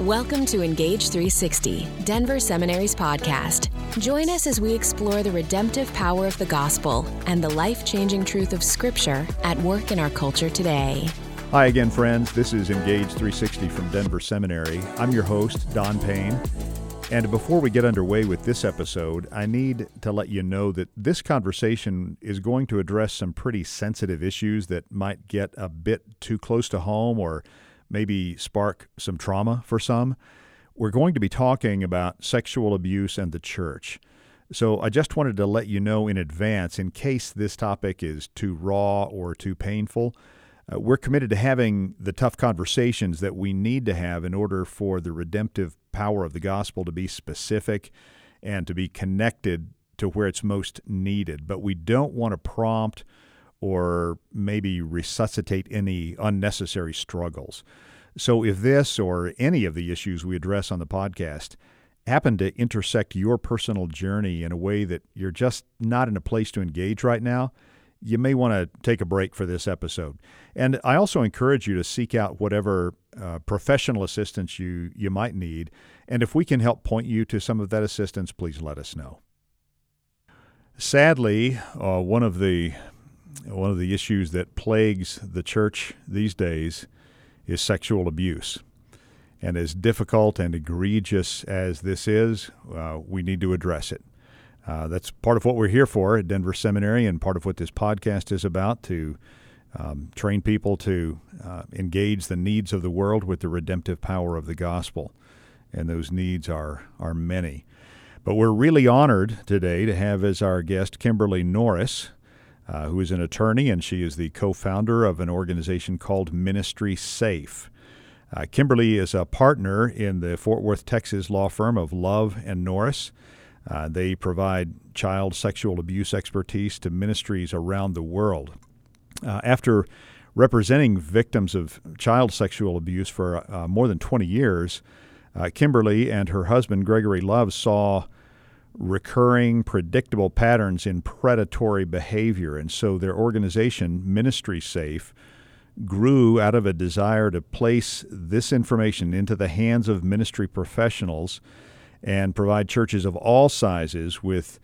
Welcome to Engage 360, Denver Seminary's podcast. Join us as we explore the redemptive power of the gospel and the life changing truth of Scripture at work in our culture today. Hi again, friends. This is Engage 360 from Denver Seminary. I'm your host, Don Payne. And before we get underway with this episode, I need to let you know that this conversation is going to address some pretty sensitive issues that might get a bit too close to home or maybe spark some trauma for some. We're going to be talking about sexual abuse and the church. So I just wanted to let you know in advance, in case this topic is too raw or too painful. Uh, we're committed to having the tough conversations that we need to have in order for the redemptive power of the gospel to be specific and to be connected to where it's most needed. But we don't want to prompt or maybe resuscitate any unnecessary struggles. So if this or any of the issues we address on the podcast happen to intersect your personal journey in a way that you're just not in a place to engage right now, you may want to take a break for this episode. And I also encourage you to seek out whatever uh, professional assistance you, you might need. And if we can help point you to some of that assistance, please let us know. Sadly, uh, one of the one of the issues that plagues the church these days is sexual abuse. And as difficult and egregious as this is, uh, we need to address it. Uh, that's part of what we're here for at Denver Seminary, and part of what this podcast is about to um, train people to uh, engage the needs of the world with the redemptive power of the gospel. And those needs are, are many. But we're really honored today to have as our guest Kimberly Norris, uh, who is an attorney, and she is the co founder of an organization called Ministry Safe. Uh, Kimberly is a partner in the Fort Worth, Texas law firm of Love and Norris. Uh, they provide child sexual abuse expertise to ministries around the world. Uh, after representing victims of child sexual abuse for uh, more than 20 years, uh, Kimberly and her husband, Gregory Love, saw recurring, predictable patterns in predatory behavior. And so their organization, Ministry Safe, grew out of a desire to place this information into the hands of ministry professionals and provide churches of all sizes with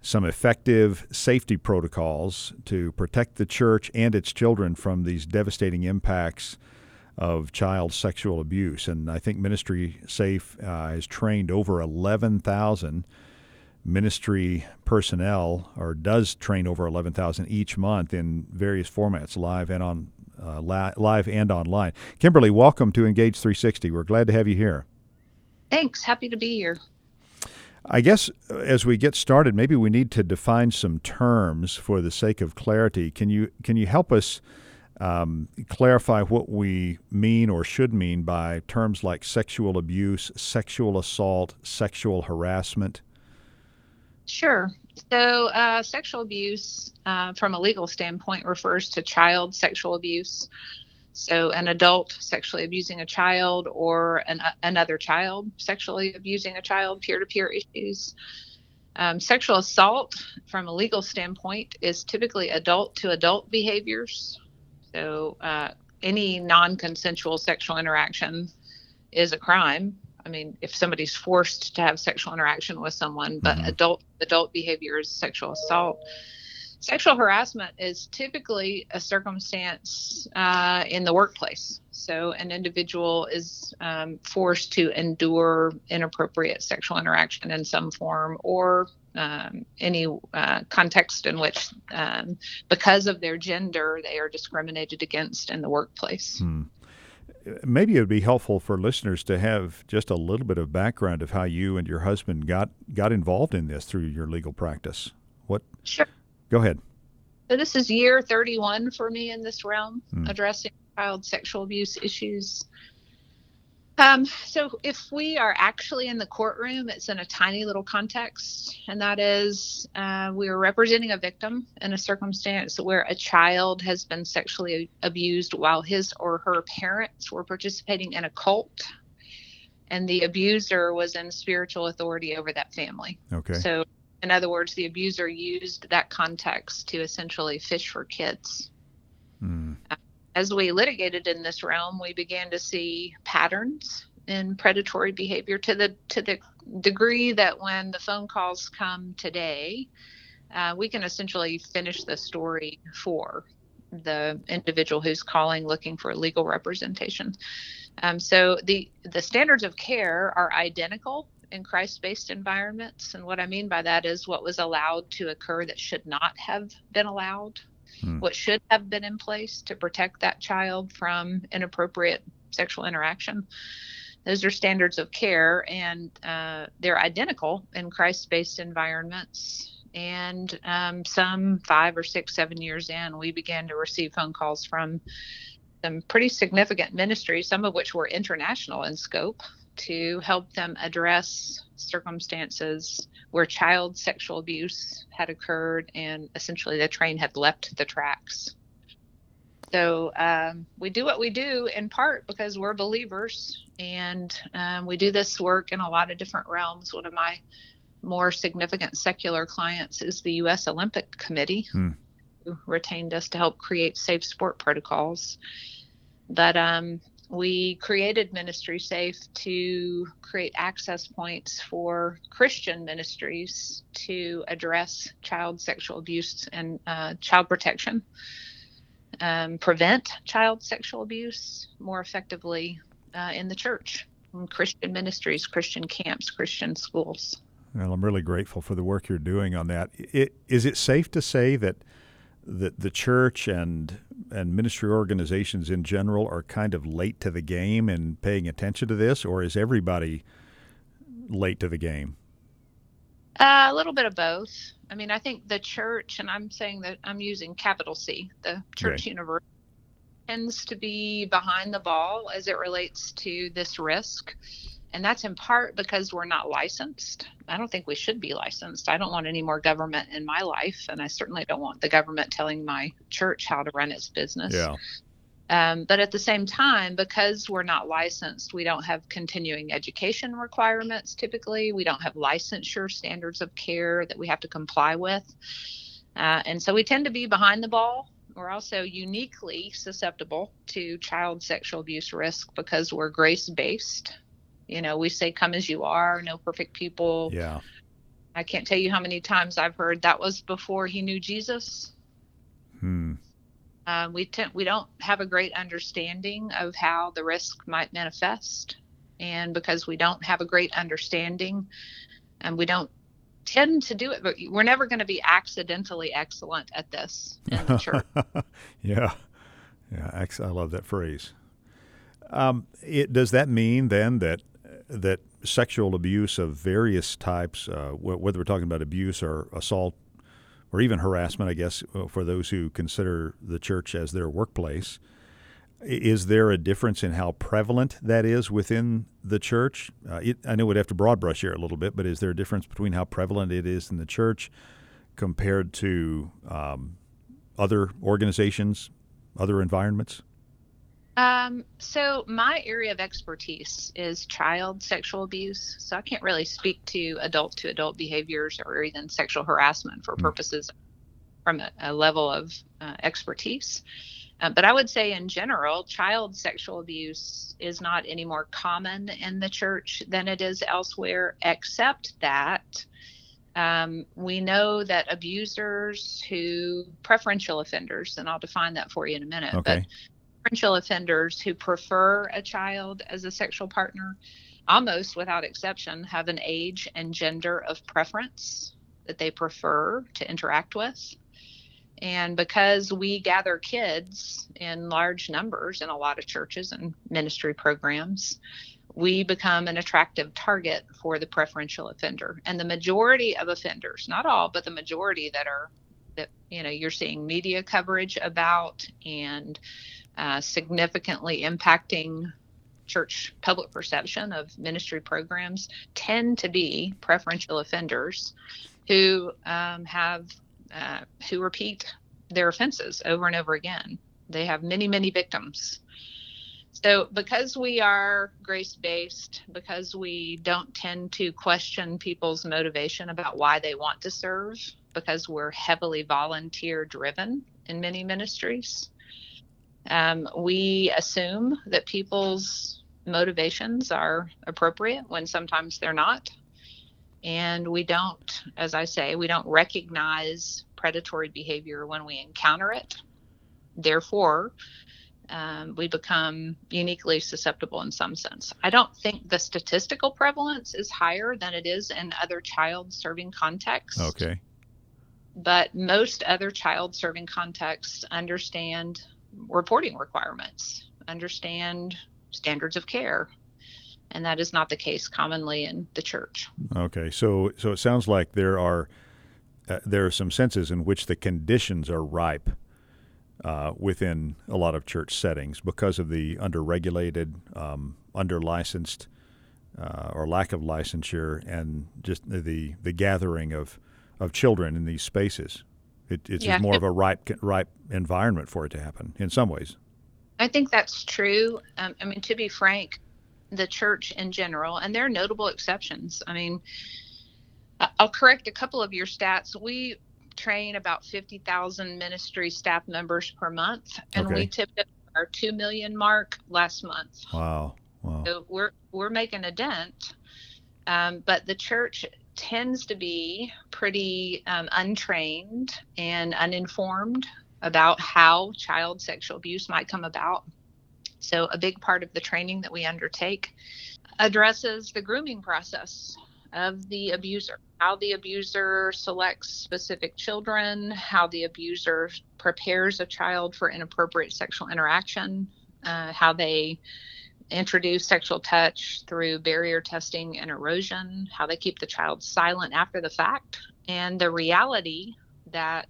some effective safety protocols to protect the church and its children from these devastating impacts of child sexual abuse. And I think Ministry Safe uh, has trained over 11,000 ministry personnel, or does train over 11,000 each month in various formats, live and on uh, live and online. Kimberly, welcome to Engage 360. We're glad to have you here. Thanks. Happy to be here. I guess uh, as we get started, maybe we need to define some terms for the sake of clarity. Can you can you help us um, clarify what we mean or should mean by terms like sexual abuse, sexual assault, sexual harassment? Sure. So, uh, sexual abuse, uh, from a legal standpoint, refers to child sexual abuse. So, an adult sexually abusing a child or an, uh, another child sexually abusing a child, peer to peer issues. Um, sexual assault, from a legal standpoint, is typically adult to adult behaviors. So, uh, any non consensual sexual interaction is a crime. I mean, if somebody's forced to have sexual interaction with someone, but mm-hmm. adult adult behavior is sexual assault. Sexual harassment is typically a circumstance uh, in the workplace. So, an individual is um, forced to endure inappropriate sexual interaction in some form or um, any uh, context in which, um, because of their gender, they are discriminated against in the workplace. Hmm. Maybe it would be helpful for listeners to have just a little bit of background of how you and your husband got got involved in this through your legal practice. What? Sure. Go ahead. So this is year 31 for me in this realm, mm. addressing child sexual abuse issues. Um, so if we are actually in the courtroom, it's in a tiny little context, and that is uh, we are representing a victim in a circumstance where a child has been sexually abused while his or her parents were participating in a cult, and the abuser was in spiritual authority over that family. Okay. So in other words, the abuser used that context to essentially fish for kids. Mm. As we litigated in this realm, we began to see patterns in predatory behavior to the to the degree that when the phone calls come today, uh, we can essentially finish the story for the individual who's calling looking for legal representation. Um, so the the standards of care are identical in Christ-based environments, and what I mean by that is what was allowed to occur that should not have been allowed, hmm. what should have been in place to protect that child from inappropriate sexual interaction. Those are standards of care, and uh, they're identical in Christ-based environments and um, some five or six, seven years in, we began to receive phone calls from some pretty significant ministries, some of which were international in scope, to help them address circumstances where child sexual abuse had occurred and essentially the train had left the tracks. So um, we do what we do in part because we're believers and um, we do this work in a lot of different realms. One of my more significant secular clients is the U.S. Olympic Committee, hmm. who retained us to help create safe sport protocols. But um, we created Ministry Safe to create access points for Christian ministries to address child sexual abuse and uh, child protection, um, prevent child sexual abuse more effectively uh, in the church, in Christian ministries, Christian camps, Christian schools. Well, I'm really grateful for the work you're doing on that. It, is it safe to say that that the church and and ministry organizations in general are kind of late to the game in paying attention to this, or is everybody late to the game? Uh, a little bit of both. I mean, I think the church, and I'm saying that I'm using capital C, the church okay. universe, tends to be behind the ball as it relates to this risk. And that's in part because we're not licensed. I don't think we should be licensed. I don't want any more government in my life. And I certainly don't want the government telling my church how to run its business. Yeah. Um, but at the same time, because we're not licensed, we don't have continuing education requirements typically. We don't have licensure standards of care that we have to comply with. Uh, and so we tend to be behind the ball. We're also uniquely susceptible to child sexual abuse risk because we're grace based. You know, we say, come as you are, no perfect people. Yeah. I can't tell you how many times I've heard that was before he knew Jesus. Hmm. Um, we tend, we don't have a great understanding of how the risk might manifest, and because we don't have a great understanding, and we don't tend to do it, but we're never going to be accidentally excellent at this in the church. yeah, yeah, I love that phrase. Um, it, does that mean then that that sexual abuse of various types, uh, whether we're talking about abuse or assault or even harassment, I guess, uh, for those who consider the church as their workplace, is there a difference in how prevalent that is within the church? Uh, it, I know we'd have to broad brush here a little bit, but is there a difference between how prevalent it is in the church compared to um, other organizations, other environments? Um, so my area of expertise is child sexual abuse. So I can't really speak to adult to adult behaviors or even sexual harassment for mm. purposes from a, a level of uh, expertise. Uh, but I would say, in general, child sexual abuse is not any more common in the church than it is elsewhere, except that um, we know that abusers who, preferential offenders, and I'll define that for you in a minute, okay. but preferential offenders who prefer a child as a sexual partner, almost without exception, have an age and gender of preference that they prefer to interact with. And because we gather kids in large numbers in a lot of churches and ministry programs, we become an attractive target for the preferential offender. And the majority of offenders, not all, but the majority that are that you know you're seeing media coverage about and uh, significantly impacting church public perception of ministry programs tend to be preferential offenders who um, have uh, who repeat their offenses over and over again. They have many, many victims. So, because we are grace based, because we don't tend to question people's motivation about why they want to serve, because we're heavily volunteer driven in many ministries, um, we assume that people's motivations are appropriate, when sometimes they're not. And we don't, as I say, we don't recognize predatory behavior when we encounter it. Therefore, um, we become uniquely susceptible in some sense. I don't think the statistical prevalence is higher than it is in other child serving contexts. Okay. But most other child serving contexts understand reporting requirements, understand standards of care. And that is not the case commonly in the church. Okay. So so it sounds like there are uh, there are some senses in which the conditions are ripe uh, within a lot of church settings because of the underregulated, um, under licensed, uh, or lack of licensure, and just the the gathering of of children in these spaces. It, it's yeah. more of a ripe ripe environment for it to happen in some ways. I think that's true. Um, I mean, to be frank, the church in general, and there are notable exceptions. I mean, I'll correct a couple of your stats. We train about 50,000 ministry staff members per month, and okay. we tipped our 2 million mark last month. Wow. Wow. So we're, we're making a dent. Um, but the church tends to be pretty um, untrained and uninformed about how child sexual abuse might come about. So, a big part of the training that we undertake addresses the grooming process of the abuser, how the abuser selects specific children, how the abuser prepares a child for inappropriate sexual interaction, uh, how they introduce sexual touch through barrier testing and erosion, how they keep the child silent after the fact, and the reality that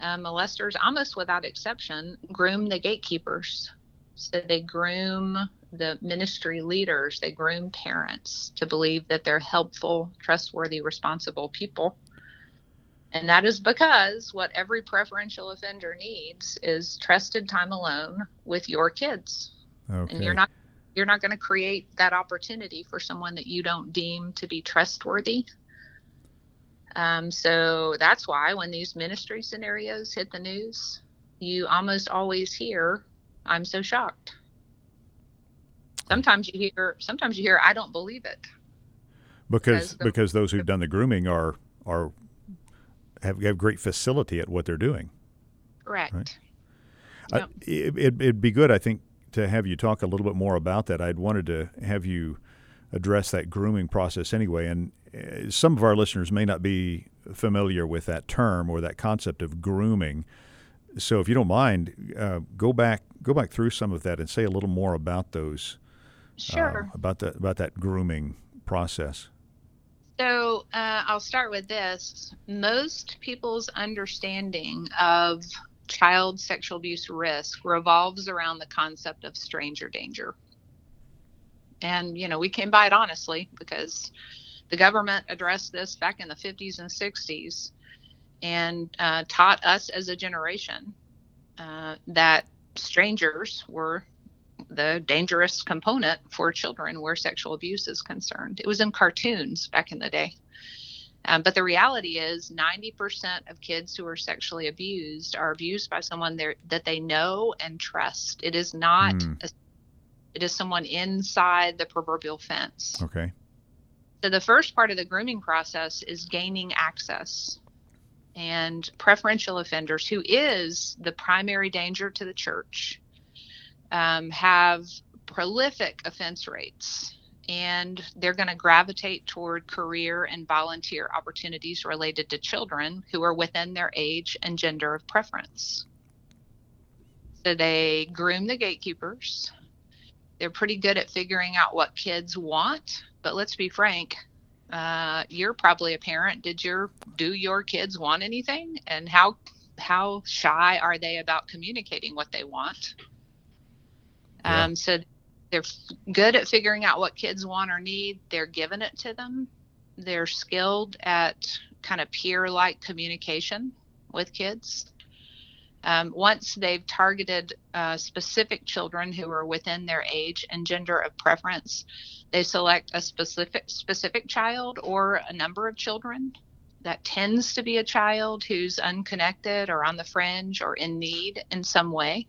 uh, molesters, almost without exception, groom the gatekeepers. So they groom the ministry leaders, they groom parents to believe that they're helpful, trustworthy, responsible people. And that is because what every preferential offender needs is trusted time alone with your kids. Okay. And you're not you're not going to create that opportunity for someone that you don't deem to be trustworthy. Um, so that's why when these ministry scenarios hit the news, you almost always hear, "I'm so shocked." sometimes you hear sometimes you hear I don't believe it. Because the, because those who've done the grooming are are have have great facility at what they're doing. Correct. Right? Yep. Uh, it, it'd be good, I think, to have you talk a little bit more about that. I'd wanted to have you address that grooming process anyway. And uh, some of our listeners may not be familiar with that term or that concept of grooming. So, if you don't mind, uh, go back go back through some of that and say a little more about those Sure. Uh, about that about that grooming process. So uh, I'll start with this. Most people's understanding of child sexual abuse risk revolves around the concept of stranger danger. And, you know, we came by it honestly because the government addressed this back in the 50s and 60s and uh, taught us as a generation uh, that strangers were the dangerous component for children where sexual abuse is concerned. It was in cartoons back in the day. Um, but the reality is 90% of kids who are sexually abused are abused by someone that they know and trust. It is not, mm. a, it is someone inside the proverbial fence. Okay. So the first part of the grooming process is gaining access. And preferential offenders, who is the primary danger to the church, um, have prolific offense rates and they're going to gravitate toward career and volunteer opportunities related to children who are within their age and gender of preference. So they groom the gatekeepers. They're pretty good at figuring out what kids want, but let's be frank. Uh, you're probably a parent. Did your do your kids want anything, and how how shy are they about communicating what they want? Yeah. Um, so they're good at figuring out what kids want or need. They're giving it to them. They're skilled at kind of peer like communication with kids. Um, once they've targeted uh, specific children who are within their age and gender of preference, they select a specific specific child or a number of children. That tends to be a child who's unconnected or on the fringe or in need in some way.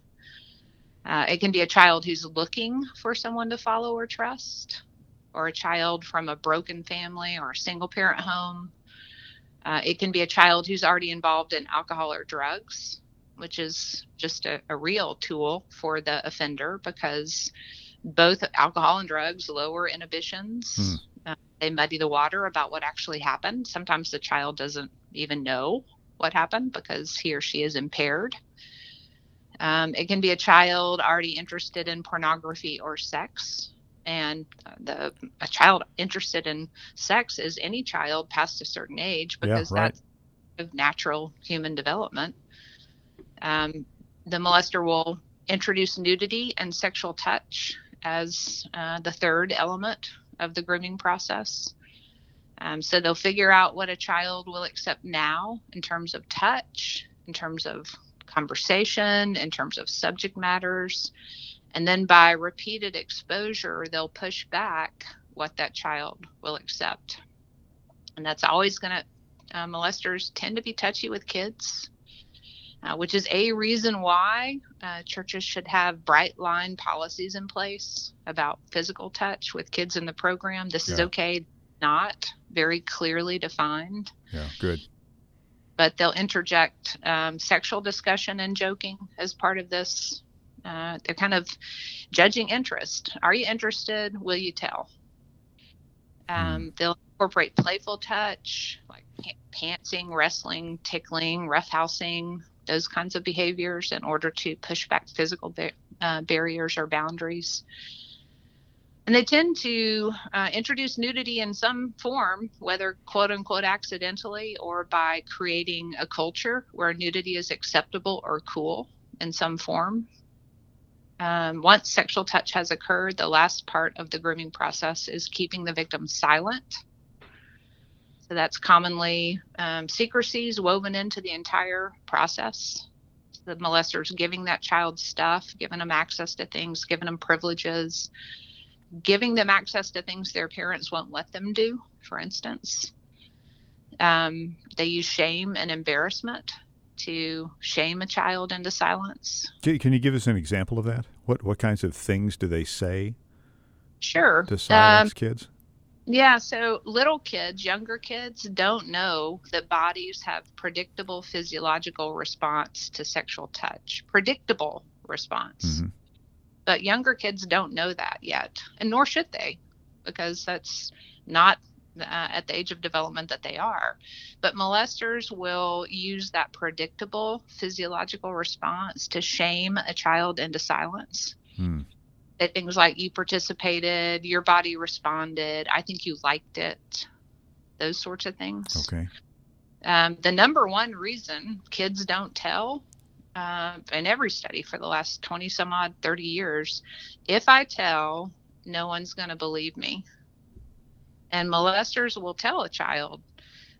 Uh, it can be a child who's looking for someone to follow or trust, or a child from a broken family or a single parent home. Uh, it can be a child who's already involved in alcohol or drugs, which is just a, a real tool for the offender because both alcohol and drugs lower inhibitions. Hmm. Uh, they muddy the water about what actually happened. Sometimes the child doesn't even know what happened because he or she is impaired. Um, it can be a child already interested in pornography or sex. And the a child interested in sex is any child past a certain age because yeah, right. that's natural human development. Um, the molester will introduce nudity and sexual touch as uh, the third element of the grooming process. Um, so they'll figure out what a child will accept now in terms of touch, in terms of conversation, in terms of subject matters. And then by repeated exposure, they'll push back what that child will accept. And that's always going to, uh, molesters tend to be touchy with kids uh, which is a reason why uh, churches should have bright line policies in place about physical touch with kids in the program. This yeah. is okay, not very clearly defined. Yeah, good. But they'll interject um, sexual discussion and joking as part of this. Uh, they're kind of judging interest. Are you interested? Will you tell? Um, mm. They'll incorporate playful touch, like pantsing, wrestling, tickling, roughhousing, those kinds of behaviors in order to push back physical ba- uh, barriers or boundaries. And they tend to uh, introduce nudity in some form, whether quote unquote accidentally or by creating a culture where nudity is acceptable or cool in some form. Um, once sexual touch has occurred, the last part of the grooming process is keeping the victim silent so that's commonly um, secrecies woven into the entire process. The molesters giving that child stuff, giving them access to things, giving them privileges, giving them access to things their parents won't let them do, for instance. Um, they use shame and embarrassment to shame a child into silence. Can you give us an example of that? What what kinds of things do they say? Sure. To silence um, kids. Yeah, so little kids, younger kids don't know that bodies have predictable physiological response to sexual touch. Predictable response. Mm-hmm. But younger kids don't know that yet, and nor should they, because that's not uh, at the age of development that they are. But molesters will use that predictable physiological response to shame a child into silence. Hmm things like you participated, your body responded, I think you liked it, those sorts of things. Okay. Um, the number one reason kids don't tell uh, in every study for the last 20 some odd 30 years if I tell, no one's going to believe me. And molesters will tell a child,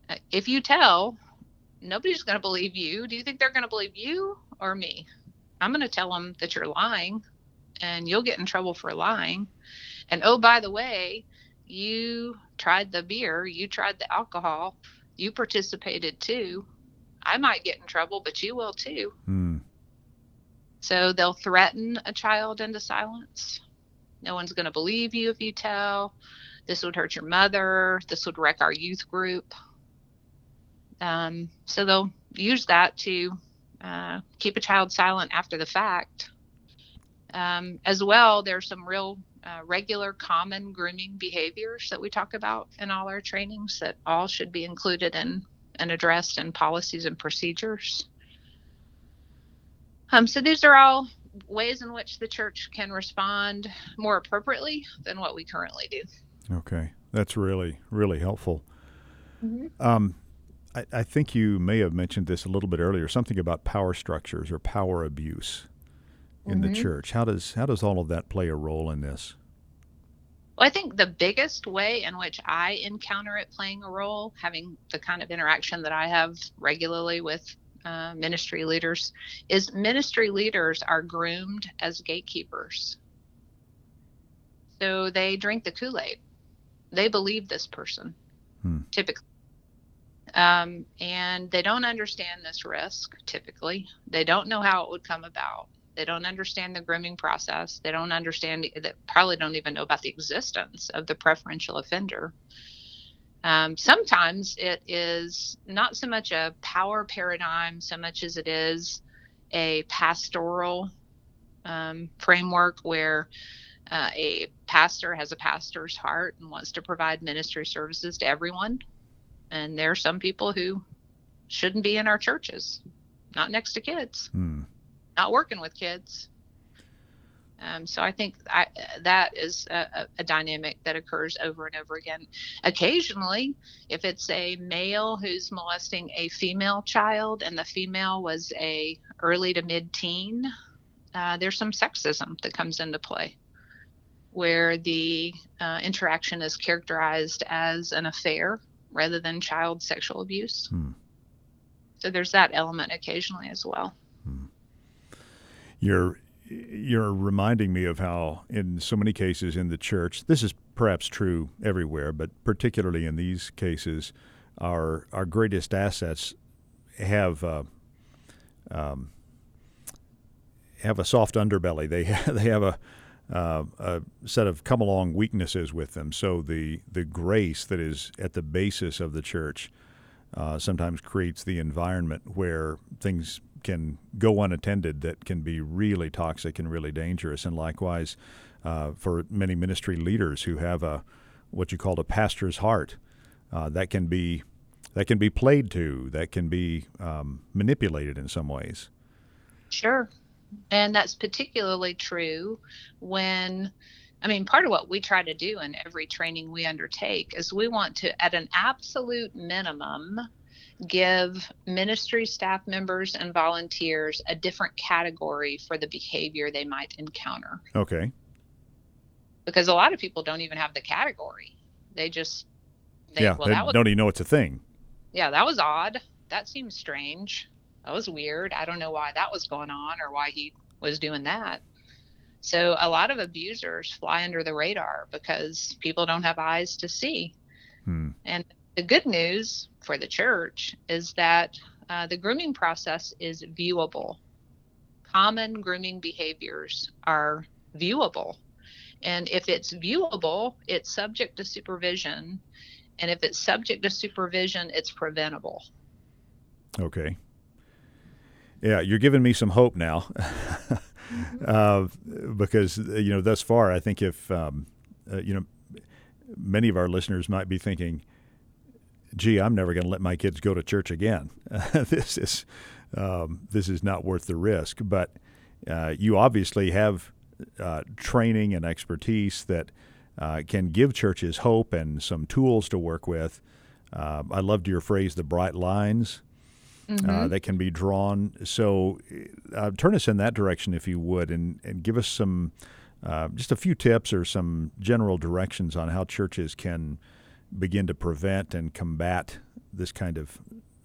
uh, if you tell, nobody's going to believe you. Do you think they're going to believe you or me? I'm going to tell them that you're lying and you'll get in trouble for lying. And oh, by the way, you tried the beer, you tried the alcohol, you participated too. I might get in trouble, but you will too. Hmm. So they'll threaten a child into silence. No one's going to believe you if you tell. This would hurt your mother. This would wreck our youth group. Um, so they'll use that to uh, keep a child silent after the fact um, as well, there's some real uh, regular common grooming behaviors that we talk about in all our trainings that all should be included in and addressed in policies and procedures. Um, so these are all ways in which the church can respond more appropriately than what we currently do. Okay, that's really really helpful. Mm-hmm. Um, I, I think you may have mentioned this a little bit earlier, something about power structures or power abuse in mm-hmm. the church. How does how does all of that play a role in this? Well, I think the biggest way in which I encounter it playing a role, having the kind of interaction that I have regularly with uh, ministry leaders, is ministry leaders are groomed as gatekeepers. So they drink the Kool Aid. They believe this person, hmm. typically. Um, and they don't understand this risk, typically. They don't know how it would come about They don't understand the grooming process. They don't understand, they probably don't even know about the existence of the preferential offender. Um, sometimes it is not so much a power paradigm, so much as it is a pastoral um, framework where uh, a pastor has a pastor's heart and wants to provide ministry services to everyone. And there are some people who shouldn't be in our churches, not next to kids, hmm. Not working with kids. Um, so I think I, that is a, a, dynamic that occurs over and over again. Occasionally, if it's a male who's molesting a female child and the female was a early to mid teen, uh, there's some sexism that comes into play where the uh, interaction is characterized as an affair rather than child sexual abuse. Hmm. So there's that element occasionally as well. Hmm. You're you're reminding me of how, in so many cases in the church, this is perhaps true everywhere, but particularly in these cases, our our greatest assets have uh, um, have a soft underbelly. They they have a uh, a set of come along weaknesses with them. So the the grace that is at the basis of the church uh, sometimes creates the environment where things can go unattended that can be really toxic and really dangerous. And likewise, uh, for many ministry leaders who have a what you call a pastor's heart, uh, that can be that can be played to, that can be um, manipulated in some ways. Sure, and that's particularly true when. I mean, part of what we try to do in every training we undertake is we want to, at an absolute minimum, give ministry staff members and volunteers a different category for the behavior they might encounter. Okay. Because a lot of people don't even have the category. They just think, yeah, well, they was, don't even know it's a thing. Yeah, that was odd. That seems strange. That was weird. I don't know why that was going on or why he was doing that. So a lot of abusers fly under the radar because people don't have eyes to see. Hmm. And the good news for the church is that uh, the grooming process is viewable. Common grooming behaviors are viewable. And if it's viewable, it's subject to supervision. And if it's subject to supervision, it's preventable. Okay. Yeah, you're giving me some hope now. uh, because, you know, thus far, I think if, um, uh, you know, many of our listeners might be thinking, gee, I'm never going to let my kids go to church again. this is um, this is not worth the risk. But uh, you obviously have uh, training and expertise that uh, can give churches hope and some tools to work with. Um, I loved your phrase, the bright lines. Uh, mm-hmm. that can be drawn. So, uh, turn us in that direction, if you would, and, and give us some, uh, just a few tips or some general directions on how churches can begin to prevent and combat this kind of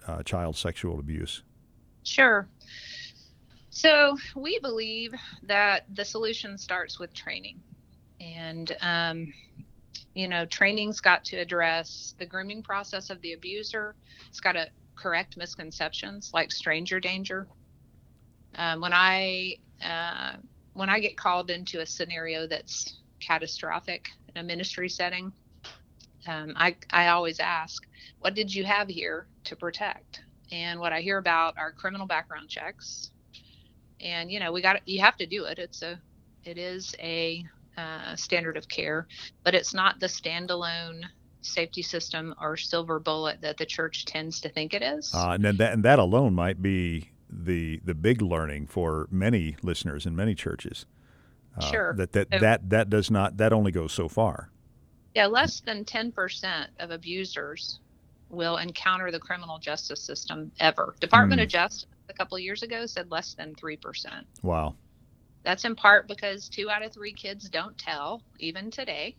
uh, child sexual abuse? Sure. So we believe that the solution starts with training. And, um, you know, training's got to address the grooming process of the abuser. It's got to correct misconceptions like stranger danger. Um, when I uh, when I get called into a scenario that's catastrophic in a ministry setting, um, I, I always ask, what did you have here to protect? And what I hear about are criminal background checks. And, you know, we got, you have to do it. It's a, it is a uh, standard of care, but it's not the standalone safety system or silver bullet that the church tends to think it is. Uh, and that, and that alone might be the, the big learning for many listeners in many churches. Uh, sure. That, that, so, that, that does not, that only goes so far. Yeah, less than 10% of abusers will encounter the criminal justice system ever. Department mm. of Justice a couple of years ago said less than 3%. Wow. That's in part because two out of three kids don't tell, even today.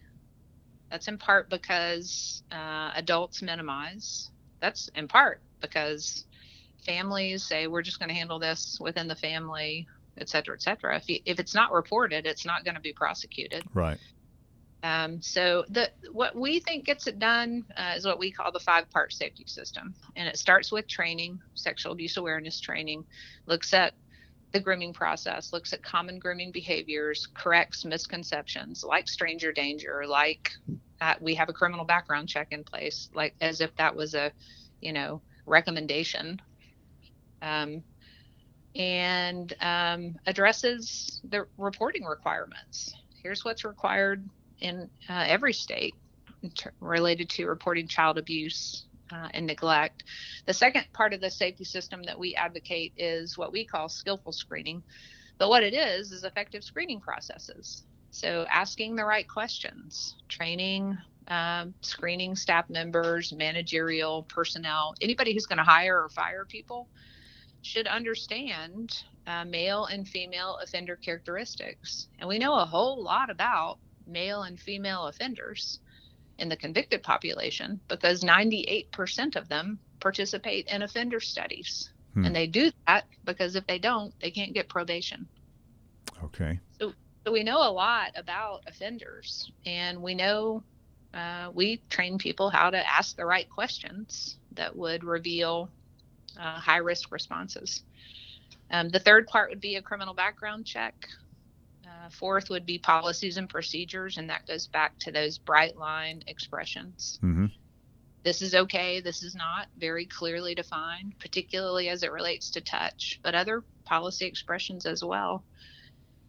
That's in part because uh, adults minimize. That's in part because families say, we're just going to handle this within the family, et cetera, et cetera. If, you, if it's not reported, it's not going to be prosecuted. Right. Um, so the what we think gets it done uh, is what we call the five part safety system, and it starts with training, sexual abuse awareness training, looks at the grooming process, looks at common grooming behaviors, corrects misconceptions like stranger danger, like uh, we have a criminal background check in place, like as if that was a, you know, recommendation. Um, and um, addresses the reporting requirements. Here's what's required in uh, every state related to reporting child abuse uh, and neglect. The second part of the safety system that we advocate is what we call skillful screening. But what it is, is effective screening processes. So asking the right questions, training, um, screening staff members, managerial personnel, anybody who's going to hire or fire people should understand uh, male and female offender characteristics. And we know a whole lot about male and female offenders in the convicted population because 98% of them participate in offender studies. Hmm. And they do that because if they don't, they can't get probation. Okay. So, so we know a lot about offenders, and we know uh, we train people how to ask the right questions that would reveal uh, high risk responses. Um, the third part would be a criminal background check. Uh, fourth would be policies and procedures, and that goes back to those bright line expressions. Mm-hmm. This is okay, this is not, very clearly defined, particularly as it relates to touch, but other policy expressions as well.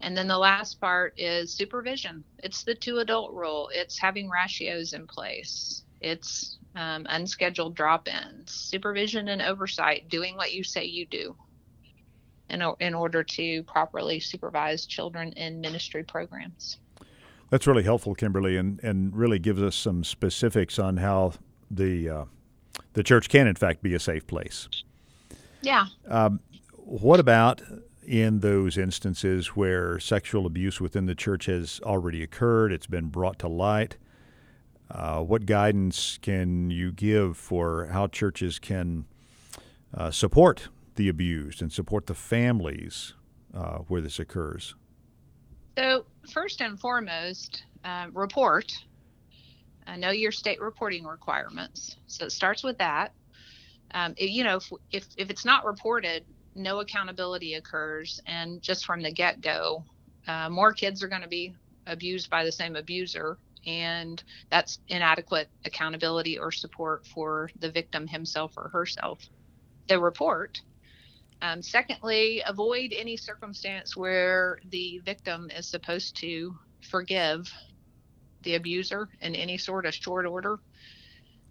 And then the last part is supervision. It's the two adult rule, it's having ratios in place, it's um, unscheduled drop ins, supervision and oversight, doing what you say you do in, in order to properly supervise children in ministry programs. That's really helpful, Kimberly, and, and really gives us some specifics on how the uh, the church can, in fact, be a safe place. Yeah. Um, what about in those instances where sexual abuse within the church has already occurred? It's been brought to light. Uh, what guidance can you give for how churches can uh, support the abused and support the families uh, where this occurs? So, first and foremost, uh, report. Uh, know your state reporting requirements. So it starts with that. Um, you know, if, if if it's not reported, no accountability occurs, and just from the get go, uh, more kids are going to be abused by the same abuser and that's inadequate accountability or support for the victim himself or herself. The report um, secondly, avoid any circumstance where the victim is supposed to forgive the abuser in any sort of short order.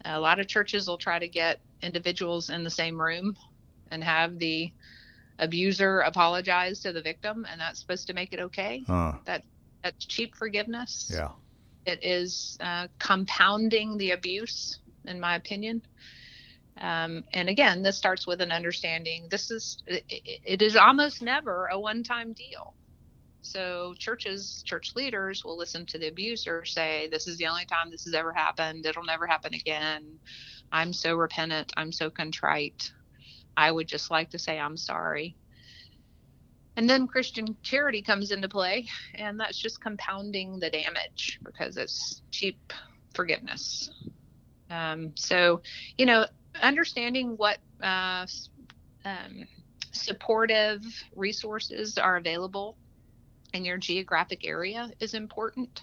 A lot of churches will try to get individuals in the same room and have the abuser apologize to the victim, and that's supposed to make it okay. Uh, that that's cheap forgiveness. Yeah, it is uh, compounding the abuse, in my opinion. Um, and again, this starts with an understanding. This is it, it is almost never a one-time deal. So churches, church leaders will listen to the abuser say, "This is the only time this has ever happened. It'll never happen again. I'm so repentant. I'm so contrite. I would just like to say I'm sorry." And then Christian charity comes into play, and that's just compounding the damage because it's cheap forgiveness. Um, so, you know, understanding what uh, um, supportive resources are available in your geographic area is important.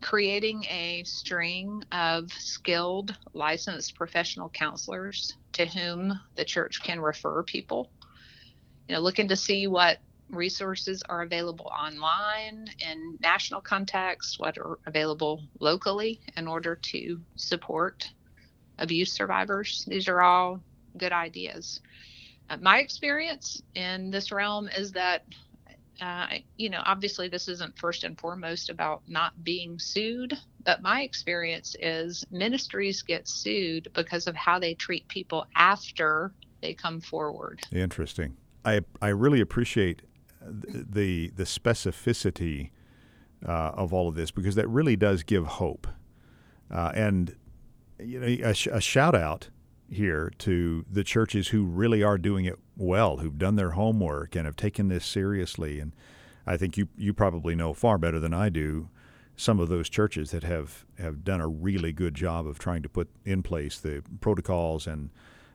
Creating a string of skilled, licensed professional counselors to whom the church can refer people. You know, looking to see what resources are available online in national context, what are available locally in order to support abuse survivors. These are all good ideas. Uh, my experience in this realm is that, uh, you know, obviously this isn't first and foremost about not being sued, but my experience is ministries get sued because of how they treat people after they come forward. Interesting. I I really appreciate the the specificity uh, of all of this because that really does give hope. Uh, and you know, a, a shout out here to the churches who really are doing it well, who've done their homework and have taken this seriously. And I think you you probably know far better than I do some of those churches that have, have done a really good job of trying to put in place the protocols and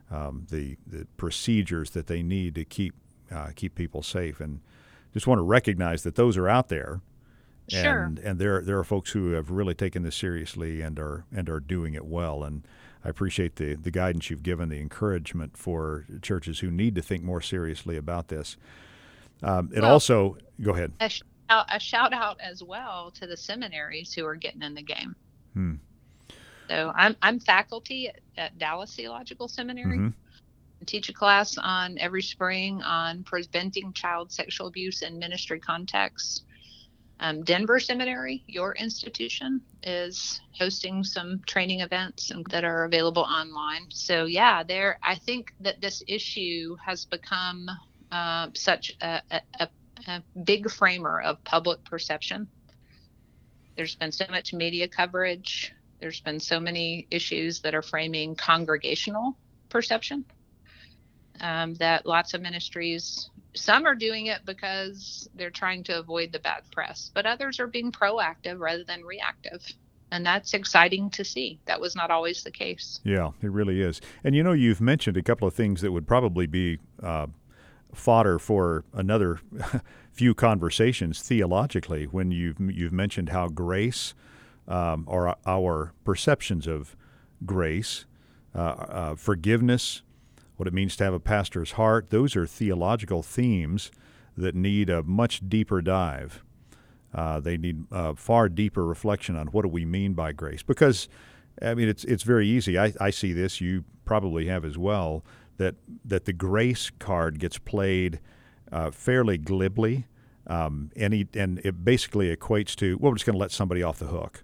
um, the the procedures that they need to keep uh, keep people safe. And just want to recognize that those are out there. Sure. And, and there there are folks who have really taken this seriously and are and are doing it well. And I appreciate the, the guidance you've given, the encouragement for churches who need to think more seriously about this. Um, it Well, also, go ahead. A, sh- a shout out as well to the seminaries who are getting in the game. Hmm. So I'm I'm faculty at, at Dallas Theological Seminary. Mhm. I teach a class on every spring on preventing child sexual abuse in ministry contexts. Um, Denver Seminary, your institution, is hosting some training events and, that are available online. So yeah, there. I think that this issue has become uh, such a, a, a, a big framer of public perception. There's been so much media coverage. There's been so many issues that are framing congregational perception um, that lots of ministries some are doing it because they're trying to avoid the bad press but others are being proactive rather than reactive and that's exciting to see that was not always the case Yeah, it really is. And you know, you've mentioned a couple of things that would probably be uh, fodder for another few conversations theologically. When you've you've mentioned how grace, um, or our perceptions of grace, uh, uh, forgiveness, what it means to have a pastor's heart, those are theological themes that need a much deeper dive. Uh, they need uh, far deeper reflection on what do we mean by grace. Because, I mean, it's it's very easy. I, I see this. You probably have as well. That that the grace card gets played uh, fairly glibly, um, and he, and it basically equates to well, we're just going to let somebody off the hook.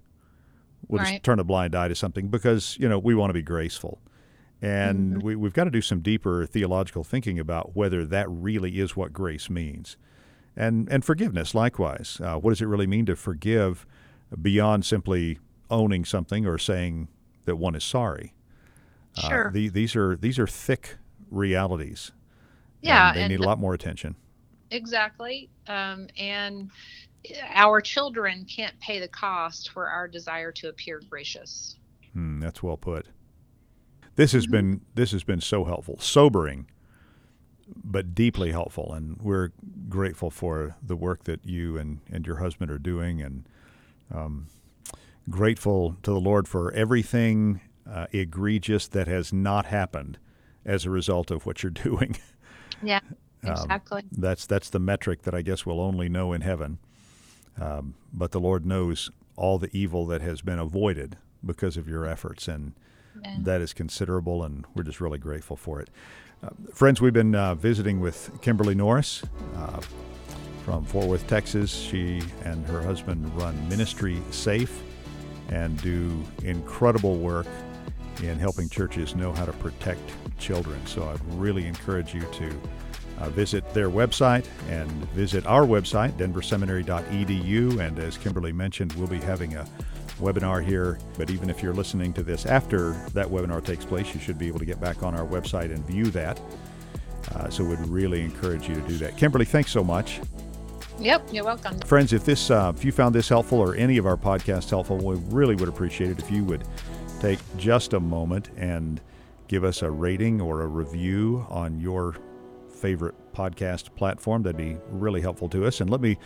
We'll just turn a blind eye to something because you know we want to be graceful, and we, we've got to do some deeper theological thinking about whether that really is what grace means and and forgiveness likewise. Uh, what does it really mean to forgive beyond simply owning something or saying that one is sorry? Uh, Sure. the, these are these are thick realities. Yeah, and they and need a lot more attention. exactly um, and our children can't pay the cost for our desire to appear gracious Hmm, that's well put. This has been this has been so helpful, sobering, but deeply helpful, and we're grateful for the work that you and, and your husband are doing, and um, grateful to the Lord for everything uh, egregious that has not happened as a result of what you're doing. yeah Um, exactly That's that's the metric that I guess we'll only know in heaven. Um, but the Lord knows all the evil that has been avoided because of your efforts, and That is considerable, and we're just really grateful for it. Uh, friends, we've been uh, visiting with Kimberly Norris uh, from Fort Worth, Texas. She and her husband run Ministry Safe and do incredible work in helping churches know how to protect children. So I'd really encourage you to uh, visit their website and visit our website, denverseminary.edu. And as Kimberly mentioned, we'll be having a webinar here. But even if you're listening to this after that webinar takes place, you should be able to get back on our website and view that. Uh, so we'd really encourage you to do that. Kimberly, thanks so much. yep you're welcome Friends, if this uh, if you found this helpful or any of our podcasts helpful, we really would appreciate it if you would take just a moment and give us a rating or a review on your favorite podcast platform. That'd be really helpful to us. And let me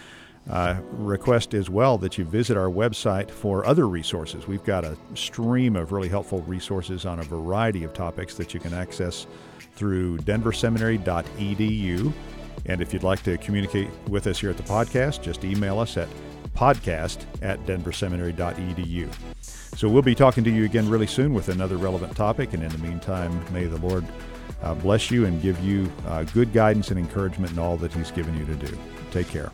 uh, request as well that you visit our website for other resources. We've got a stream of really helpful resources on a variety of topics that you can access through denverseminary.edu. And if you'd like to communicate with us here at the podcast, just email us at podcast at denverseminary.edu. So we'll be talking to you again really soon with another relevant topic. And in the meantime, may the Lord uh, bless you and give you uh, good guidance and encouragement in all that He's given you to do. Take care.